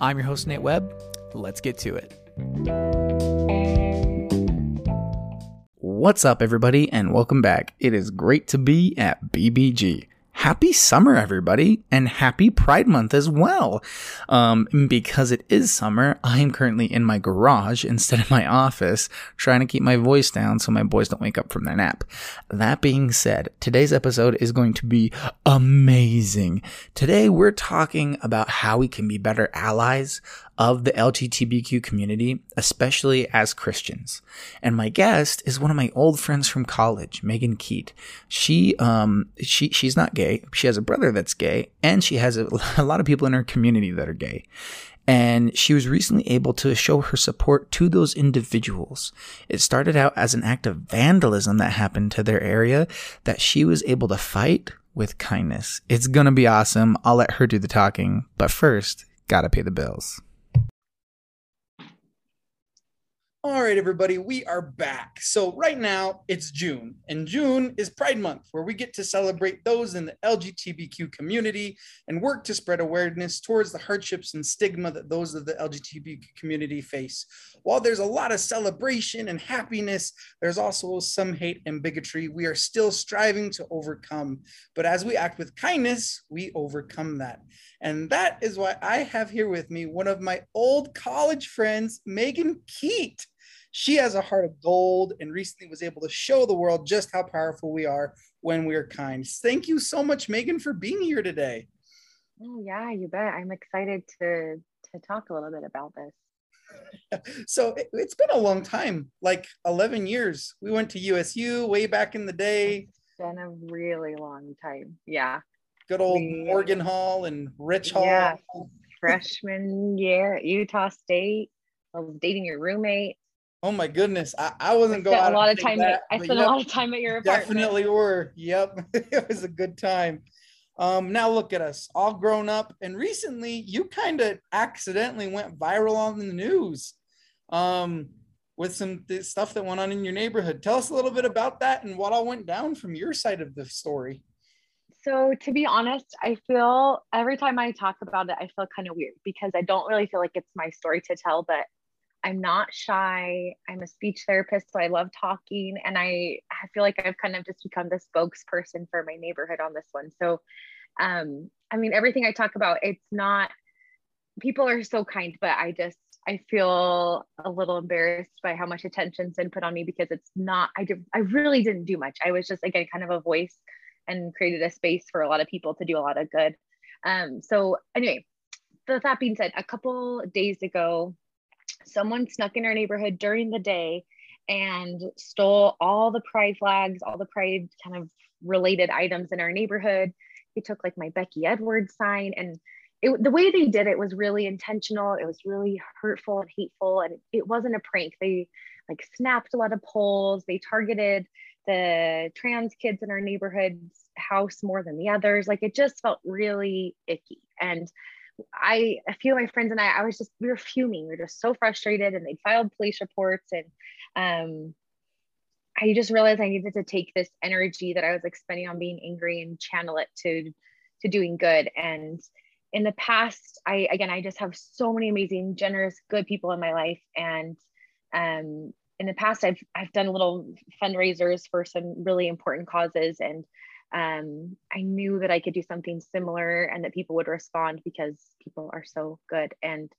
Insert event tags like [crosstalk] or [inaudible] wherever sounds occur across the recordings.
I'm your host, Nate Webb. Let's get to it. What's up, everybody, and welcome back. It is great to be at BBG happy summer, everybody, and happy Pride Month as well. Um, because it is summer, I am currently in my garage instead of my office, trying to keep my voice down so my boys don't wake up from their nap. That being said, today's episode is going to be amazing. Today, we're talking about how we can be better allies of the LGBTQ community, especially as Christians. And my guest is one of my old friends from college, Megan Keate. She, um, she, she's not gay. She has a brother that's gay, and she has a, [laughs] a lot of people in her community that are gay. And she was recently able to show her support to those individuals. It started out as an act of vandalism that happened to their area that she was able to fight with kindness. It's gonna be awesome. I'll let her do the talking, but first, gotta pay the bills. All right, everybody, we are back. So, right now it's June, and June is Pride Month, where we get to celebrate those in the LGBTQ community and work to spread awareness towards the hardships and stigma that those of the LGBTQ community face. While there's a lot of celebration and happiness, there's also some hate and bigotry we are still striving to overcome. But as we act with kindness, we overcome that. And that is why I have here with me one of my old college friends, Megan Keate. She has a heart of gold and recently was able to show the world just how powerful we are when we are kind. Thank you so much, Megan, for being here today. Oh, yeah, you bet. I'm excited to to talk a little bit about this. [laughs] so it, has been a long time, like 11 years. We went to USU way back in the day. It's been a really long time. Yeah good old we, Morgan Hall and Rich Hall. Yeah, freshman year at Utah State. I was dating your roommate. Oh my goodness, I, I wasn't I going. A lot of time. That, at, I spent yep, a lot of time at your apartment. Definitely were. Yep, [laughs] it was a good time. Um, now look at us, all grown up, and recently you kind of accidentally went viral on the news, um, with some stuff that went on in your neighborhood. Tell us a little bit about that and what all went down from your side of the story. So to be honest, I feel every time I talk about it, I feel kind of weird because I don't really feel like it's my story to tell, but I'm not shy. I'm a speech therapist, so I love talking. And I, I feel like I've kind of just become the spokesperson for my neighborhood on this one. So, um, I mean, everything I talk about, it's not, people are so kind, but I just, I feel a little embarrassed by how much attention's been put on me because it's not, I did, I really didn't do much. I was just, again, kind of a voice and created a space for a lot of people to do a lot of good. Um, so anyway, the, that being said, a couple days ago, someone snuck in our neighborhood during the day and stole all the pride flags, all the pride kind of related items in our neighborhood. They took like my Becky Edwards sign and it, the way they did it was really intentional. It was really hurtful and hateful, and it wasn't a prank. They like snapped a lot of poles. They targeted the trans kids in our neighborhood's house more than the others. Like it just felt really icky. And I, a few of my friends and I, I was just, we were fuming. We were just so frustrated and they'd filed police reports. And um, I just realized I needed to take this energy that I was like spending on being angry and channel it to, to doing good. And in the past, I, again, I just have so many amazing, generous, good people in my life. And um, in the past I've I've done little fundraisers for some really important causes and um, I knew that I could do something similar and that people would respond because people are so good. And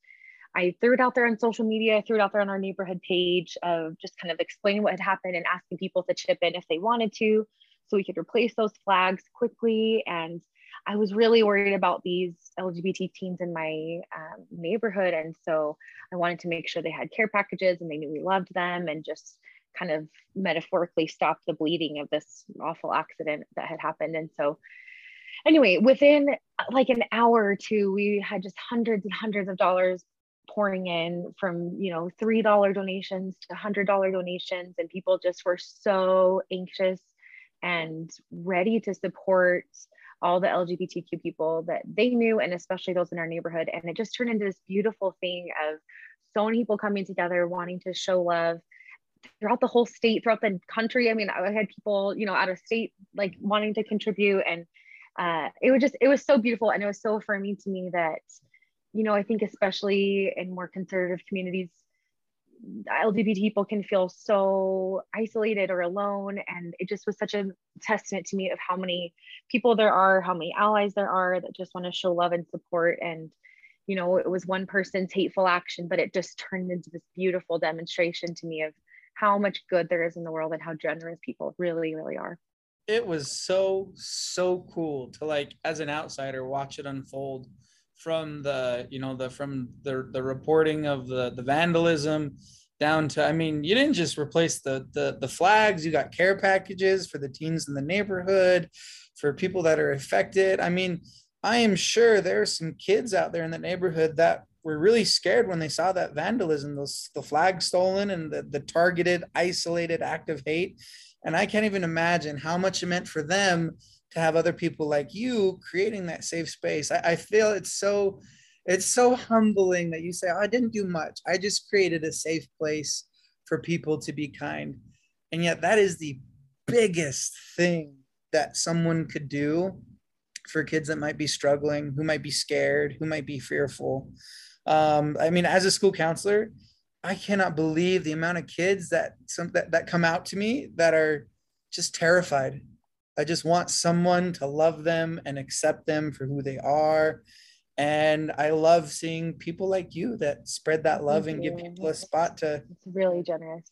I threw it out there on social media, I threw it out there on our neighborhood page of just kind of explaining what had happened and asking people to chip in if they wanted to, so we could replace those flags quickly and I was really worried about these LGBT teens in my um, neighborhood. And so I wanted to make sure they had care packages and they knew we loved them and just kind of metaphorically stop the bleeding of this awful accident that had happened. And so anyway, within uh, like an hour or two, we had just hundreds and hundreds of dollars pouring in from you know three dollar donations to hundred dollar donations, and people just were so anxious and ready to support all the LGBTQ people that they knew, and especially those in our neighborhood. And it just turned into this beautiful thing of so many people coming together, wanting to show love throughout the whole state, throughout the country. I mean, I had people, you know, out of state like wanting to contribute, and uh, it was just it was so beautiful, and it was so affirming to me that, you know, I think especially in more conservative communities, LGBT people can feel so isolated or alone. And it just was such a testament to me of how many people there are, how many allies there are that just want to show love and support. And, you know, it was one person's hateful action, but it just turned into this beautiful demonstration to me of how much good there is in the world and how generous people really, really are. It was so, so cool to like, as an outsider, watch it unfold from the you know the from the the reporting of the the vandalism down to i mean you didn't just replace the the the flags you got care packages for the teens in the neighborhood for people that are affected i mean i am sure there are some kids out there in the neighborhood that were really scared when they saw that vandalism those the flag stolen and the, the targeted isolated act of hate and i can't even imagine how much it meant for them to have other people like you creating that safe space. I, I feel it's so it's so humbling that you say, oh, I didn't do much. I just created a safe place for people to be kind. And yet that is the biggest thing that someone could do for kids that might be struggling, who might be scared, who might be fearful. Um, I mean, as a school counselor, I cannot believe the amount of kids that some that, that come out to me that are just terrified I just want someone to love them and accept them for who they are. And I love seeing people like you that spread that love Thank and you. give people a spot to. It's really generous.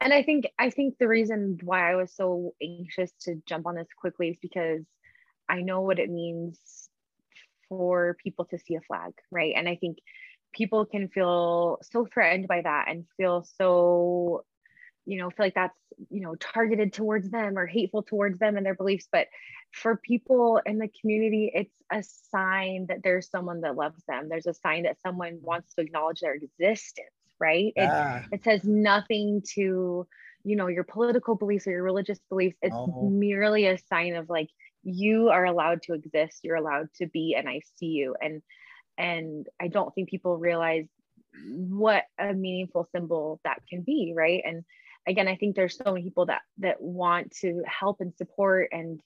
And I think I think the reason why I was so anxious to jump on this quickly is because I know what it means for people to see a flag, right? And I think people can feel so threatened by that and feel so you know feel like that's you know targeted towards them or hateful towards them and their beliefs. But for people in the community it's a sign that there's someone that loves them. There's a sign that someone wants to acknowledge their existence right? Yeah. it, it says nothing to you know your political beliefs or your religious beliefs. It's oh. merely a sign of like you are allowed to exist. You're allowed to be and i see you. And and i don't think people realize what a meaningful symbol that can be right and again, I think there's so many people that that want to help and support and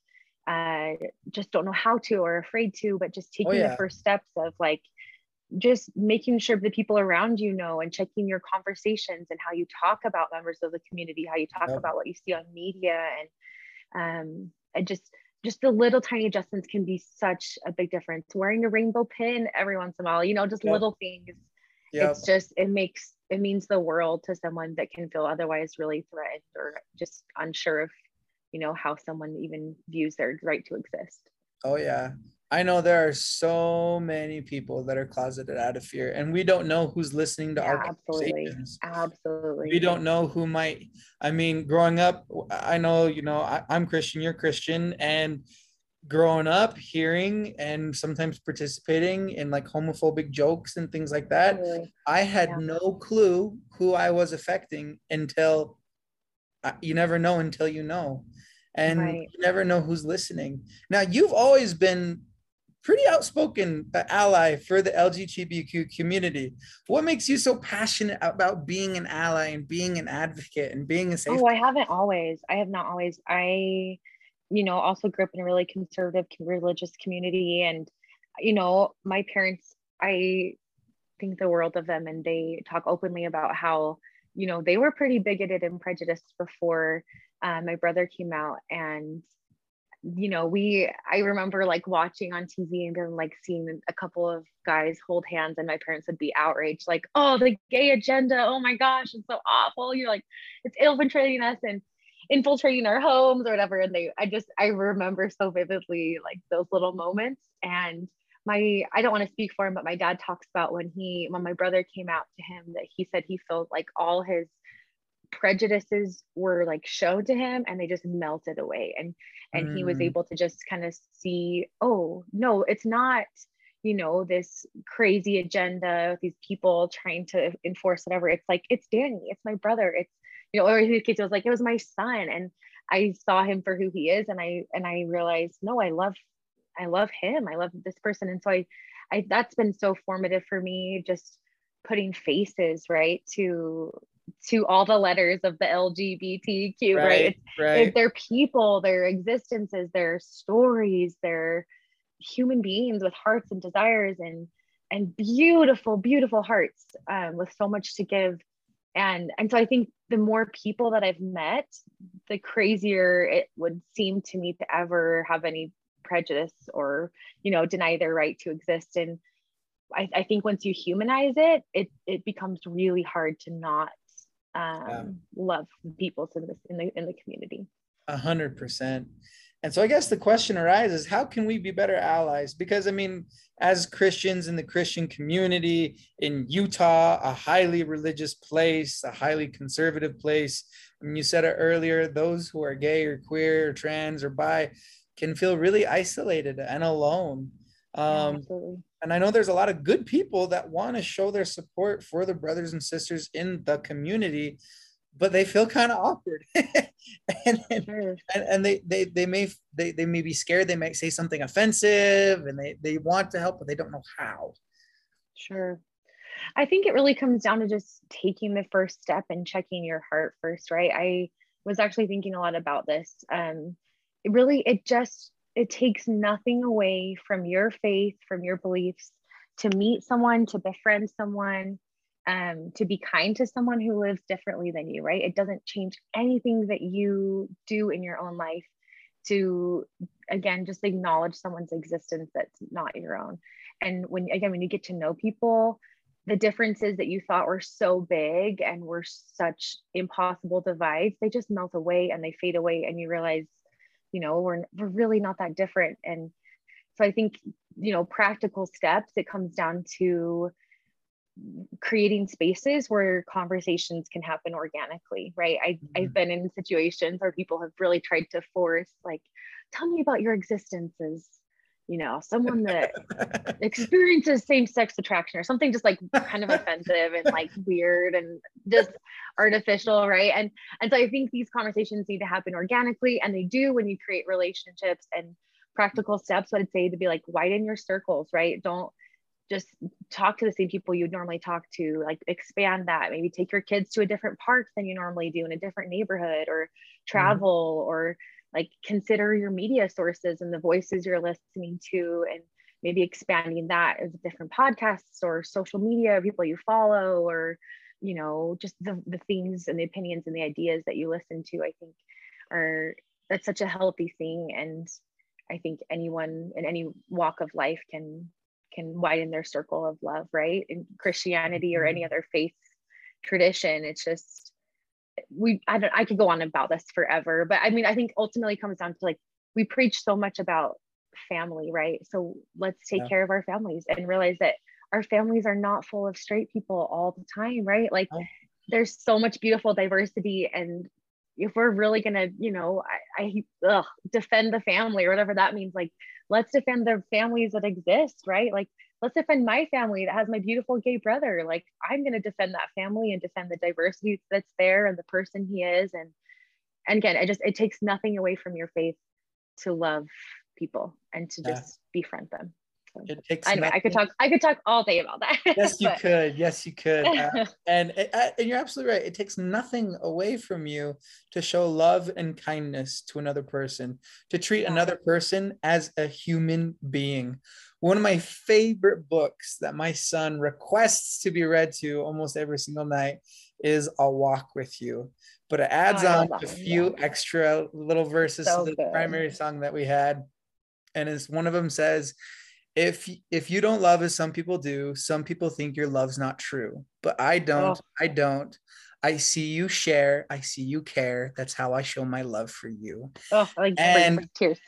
uh, just don't know how to or afraid to, but just oh, taking oh, yeah. the first steps of like just making sure the people around you know and checking your conversations and how you talk about members of the community, how you talk yep. about what you see on media and um, and just just the little tiny adjustments can be such a big difference. Wearing a rainbow pin every once in a while, you know, just yep. little things. Yep. It's just it makes it means the world to someone that can feel otherwise really threatened or just unsure of you know how someone even views their right to exist oh yeah i know there are so many people that are closeted out of fear and we don't know who's listening to yeah, our absolutely. absolutely. We don't know who might i mean growing up i know you know I, i'm christian you're christian and growing up hearing and sometimes participating in like homophobic jokes and things like that i had yeah. no clue who i was affecting until uh, you never know until you know and right. you never know who's listening. Now you've always been pretty outspoken ally for the lgbtq community what makes you so passionate about being an ally and being an advocate and being a safe oh i haven't always i have not always i you know, also grew up in a really conservative religious community. And, you know, my parents, I think the world of them and they talk openly about how, you know, they were pretty bigoted and prejudiced before uh, my brother came out. And, you know, we, I remember like watching on TV and then like seeing a couple of guys hold hands and my parents would be outraged, like, oh, the gay agenda. Oh my gosh, it's so awful. You're like, it's infiltrating us. And, infiltrating our homes or whatever and they i just i remember so vividly like those little moments and my i don't want to speak for him but my dad talks about when he when my brother came out to him that he said he felt like all his prejudices were like shown to him and they just melted away and and mm. he was mm. able to just kind of see oh no it's not you know this crazy agenda these people trying to enforce whatever it's like it's danny it's my brother it's you know or his it was like it was my son and i saw him for who he is and i and i realized no i love i love him i love this person and so i i that's been so formative for me just putting faces right to to all the letters of the lgbtq right, right? right. they're people their existences their stories their human beings with hearts and desires and and beautiful beautiful hearts um, with so much to give and and so i think the more people that i've met the crazier it would seem to me to ever have any prejudice or you know deny their right to exist and i, I think once you humanize it it it becomes really hard to not um, yeah. love people in this in the in the community a hundred percent and so I guess the question arises how can we be better allies? Because I mean, as Christians in the Christian community in Utah, a highly religious place, a highly conservative place, I mean, you said it earlier, those who are gay or queer or trans or bi can feel really isolated and alone. Um, yeah, and I know there's a lot of good people that want to show their support for the brothers and sisters in the community but they feel kind of awkward. [laughs] And, and, and, they, they they may they, they may be scared they might say something offensive and they they want to help but they don't know how. Sure. I think it really comes down to just taking the first step and checking your heart first right? I was actually thinking a lot about this. Um it really it just it takes nothing away from your faith from your beliefs to meet someone to befriend someone um, to be kind to someone who lives differently than you, right? It doesn't change anything that you do in your own life to, again, just acknowledge someone's existence that's not your own. And when, again, when you get to know people, the differences that you thought were so big and were such impossible divides, they just melt away and they fade away. And you realize, you know, we're, we're really not that different. And so I think, you know, practical steps, it comes down to, creating spaces where conversations can happen organically right I, mm-hmm. i've been in situations where people have really tried to force like tell me about your existence as you know someone that [laughs] experiences same-sex attraction or something just like kind of offensive and like weird and just artificial right and and so i think these conversations need to happen organically and they do when you create relationships and practical steps i'd say to be like widen your circles right don't just talk to the same people you'd normally talk to like expand that maybe take your kids to a different park than you normally do in a different neighborhood or mm-hmm. travel mm-hmm. or like consider your media sources and the voices you're listening to and maybe expanding that as different podcasts or social media people you follow or you know just the, the things and the opinions and the ideas that you listen to i think are that's such a healthy thing and i think anyone in any walk of life can can widen their circle of love, right? In Christianity or any mm-hmm. other faith tradition, it's just we I don't I could go on about this forever, but I mean I think ultimately comes down to like we preach so much about family, right? So let's take yeah. care of our families and realize that our families are not full of straight people all the time, right? Like oh. there's so much beautiful diversity and if we're really gonna, you know, I, I ugh, defend the family or whatever that means, like let's defend the families that exist, right? Like let's defend my family that has my beautiful gay brother. Like I'm gonna defend that family and defend the diversity that's there and the person he is. And and again, it just it takes nothing away from your faith to love people and to just yeah. befriend them. It takes anyway, nothing. I could talk. I could talk all day about that. [laughs] yes, you could. Yes, you could. Uh, [laughs] and uh, and you're absolutely right. It takes nothing away from you to show love and kindness to another person, to treat yeah. another person as a human being. One of my favorite books that my son requests to be read to almost every single night is "I'll Walk with You," but it adds oh, on a few yeah. extra little verses so to the good. primary song that we had, and as one of them says if if you don't love as some people do some people think your love's not true but i don't oh. i don't i see you share i see you care that's how i show my love for you oh like and [laughs] tears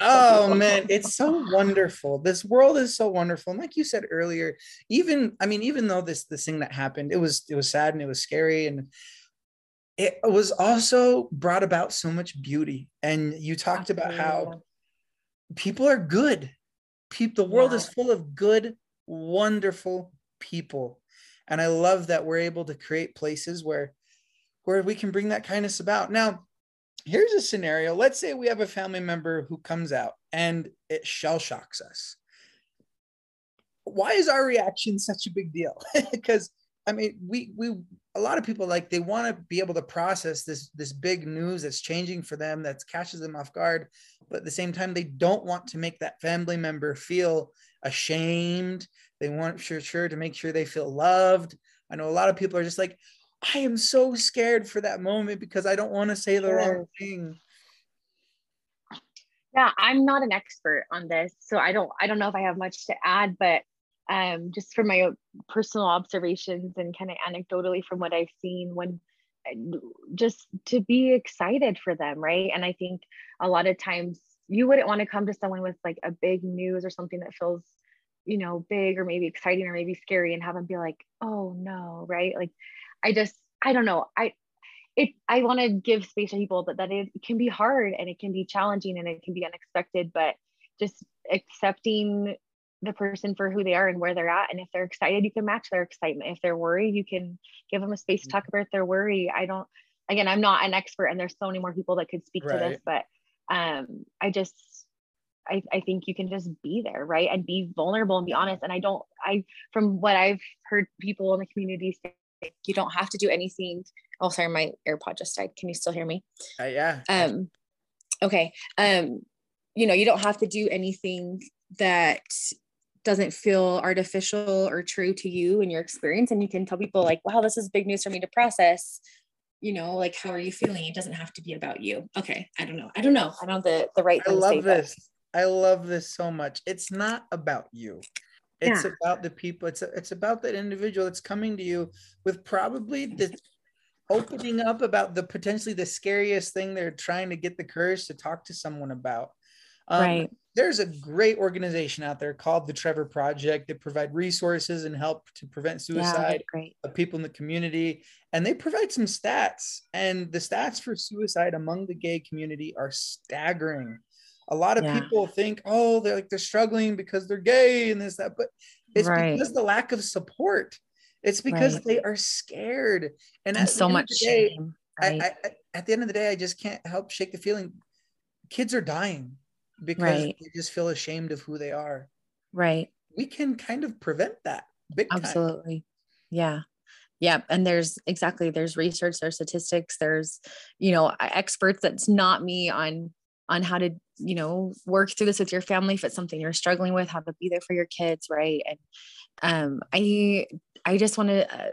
oh [laughs] man it's so wonderful this world is so wonderful and like you said earlier even i mean even though this this thing that happened it was it was sad and it was scary and it was also brought about so much beauty. And you talked about how people are good. People, the world yeah. is full of good, wonderful people. And I love that we're able to create places where where we can bring that kindness about. Now, here's a scenario. Let's say we have a family member who comes out and it shell shocks us. Why is our reaction such a big deal? [laughs] because I mean, we we a lot of people like they want to be able to process this this big news that's changing for them that catches them off guard, but at the same time they don't want to make that family member feel ashamed. They want sure sure to make sure they feel loved. I know a lot of people are just like, I am so scared for that moment because I don't want to say the wrong thing. Yeah, I'm not an expert on this, so I don't I don't know if I have much to add, but um, just from my personal observations and kind of anecdotally from what I've seen when just to be excited for them, right? And I think a lot of times you wouldn't want to come to someone with like a big news or something that feels, you know, big or maybe exciting or maybe scary and have them be like, oh no, right? Like I just, I don't know. I, it, I want to give space to people that, that it can be hard and it can be challenging and it can be unexpected, but just accepting the person for who they are and where they're at. And if they're excited, you can match their excitement. If they're worried, you can give them a space to talk about their worry. I don't, again, I'm not an expert and there's so many more people that could speak right. to this, but um, I just, I, I think you can just be there, right? And be vulnerable and be honest. And I don't, I, from what I've heard people in the community say, you don't have to do anything. Oh, sorry, my AirPod just died. Can you still hear me? Uh, yeah. Um, okay. Um, you know, you don't have to do anything that doesn't feel artificial or true to you and your experience and you can tell people like wow this is big news for me to process. You know like how are you feeling? It doesn't have to be about you. Okay i don't know. I don't know. I don't know the the right i love this. I love this so much. It's not about you. It's yeah. about the people. It's it's about that individual that's coming to you with probably the opening up about the potentially the scariest thing they're trying to get the courage to talk to someone about. Um, right there's a great organization out there called the Trevor Project that provide resources and help to prevent suicide yeah, of people in the community. And they provide some stats, and the stats for suicide among the gay community are staggering. A lot of yeah. people think, oh, they're like they're struggling because they're gay and this that, but it's right. because the lack of support. It's because right. they are scared, and, and so much day, shame. Right? I, I, at the end of the day, I just can't help shake the feeling. Kids are dying because right. they just feel ashamed of who they are. Right. We can kind of prevent that. Absolutely. Time. Yeah. Yeah. And there's exactly there's research, there's statistics, there's, you know, experts that's not me on on how to, you know, work through this with your family if it's something you're struggling with, how to be there for your kids, right? And um I I just want to uh,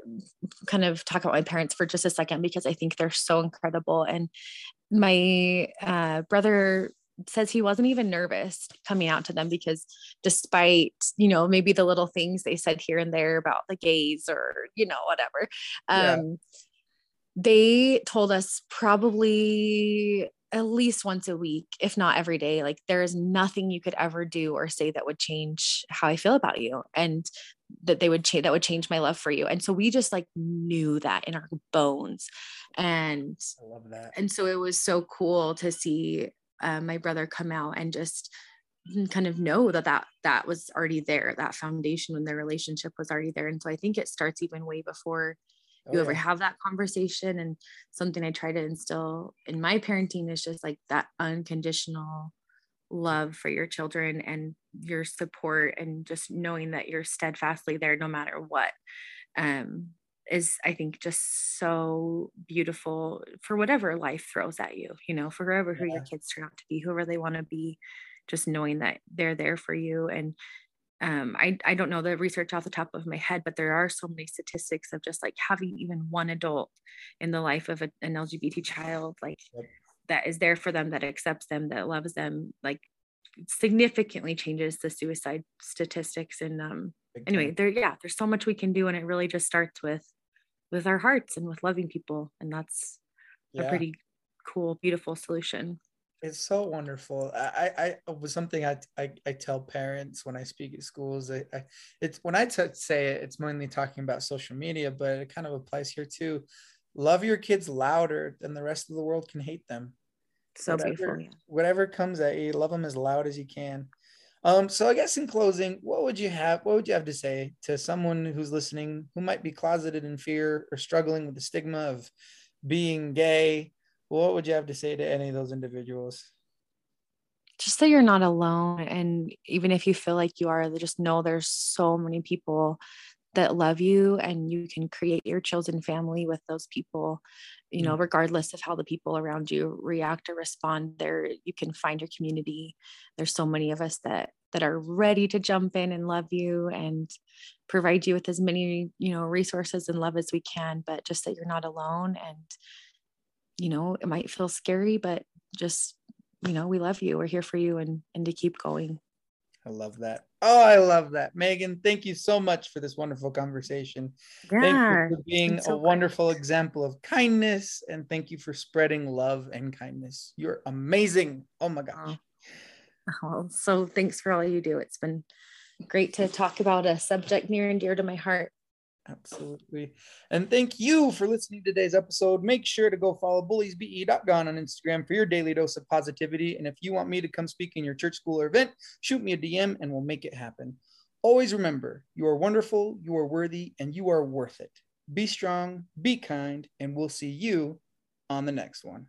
kind of talk about my parents for just a second because I think they're so incredible. And my uh, brother says he wasn't even nervous coming out to them because despite you know maybe the little things they said here and there about the gays or you know whatever um yeah. they told us probably at least once a week if not every day like there is nothing you could ever do or say that would change how i feel about you and that they would change that would change my love for you. And so we just like knew that in our bones. And i love that. and so it was so cool to see uh, my brother come out and just kind of know that that that was already there that foundation when their relationship was already there. And so i think it starts even way before oh, you ever have that conversation. And something i try to instill in my parenting is just like that unconditional love for your children and your support and just knowing that you're steadfastly there no matter what. Um, is I think just so beautiful for whatever life throws at you, you know, for whoever who your kids turn out to be, whoever they want to be, just knowing that they're there for you. And um, I, I don't know the research off the top of my head, but there are so many statistics of just like having even one adult in the life of a, an LGBT child, like yep. that is there for them, that accepts them, that loves them, like significantly changes the suicide statistics. And um, anyway, there, yeah, there's so much we can do. And it really just starts with with our hearts and with loving people and that's yeah. a pretty cool beautiful solution it's so wonderful i i uh, was something I, I, I tell parents when i speak at schools I, I it's when I t- say it it's mainly talking about social media but it kind of applies here too love your kids louder than the rest of the world can hate them. So whatever, beautiful. Yeah. Whatever comes at you, love them as loud as you can. Um, so I guess in closing, what would you have? What would you have to say to someone who's listening who might be closeted in fear or struggling with the stigma of being gay? What would you have to say to any of those individuals? Just that you're not alone, and even if you feel like you are, just know there's so many people that love you and you can create your chosen family with those people you know mm. regardless of how the people around you react or respond there you can find your community. There's so many of us that that are ready to jump in and love you and provide you with as many you know resources and love as we can but just that you're not alone and you know it might feel scary but just you know we love you. We're here for you and and to keep going I love that. Oh, I love that. Megan, thank you so much for this wonderful conversation. Yeah, thank you for being so a wonderful example of kindness and thank you for spreading love and kindness. You're amazing. Oh my gosh. Oh, oh, so thanks for all you do. It's been great to talk about a subject near and dear to my heart. Absolutely. And thank you for listening to today's episode. Make sure to go follow bulliesbe.gone on Instagram for your daily dose of positivity. And if you want me to come speak in your church, school, or event, shoot me a DM and we'll make it happen. Always remember, you are wonderful, you are worthy, and you are worth it. Be strong, be kind, and we'll see you on the next one.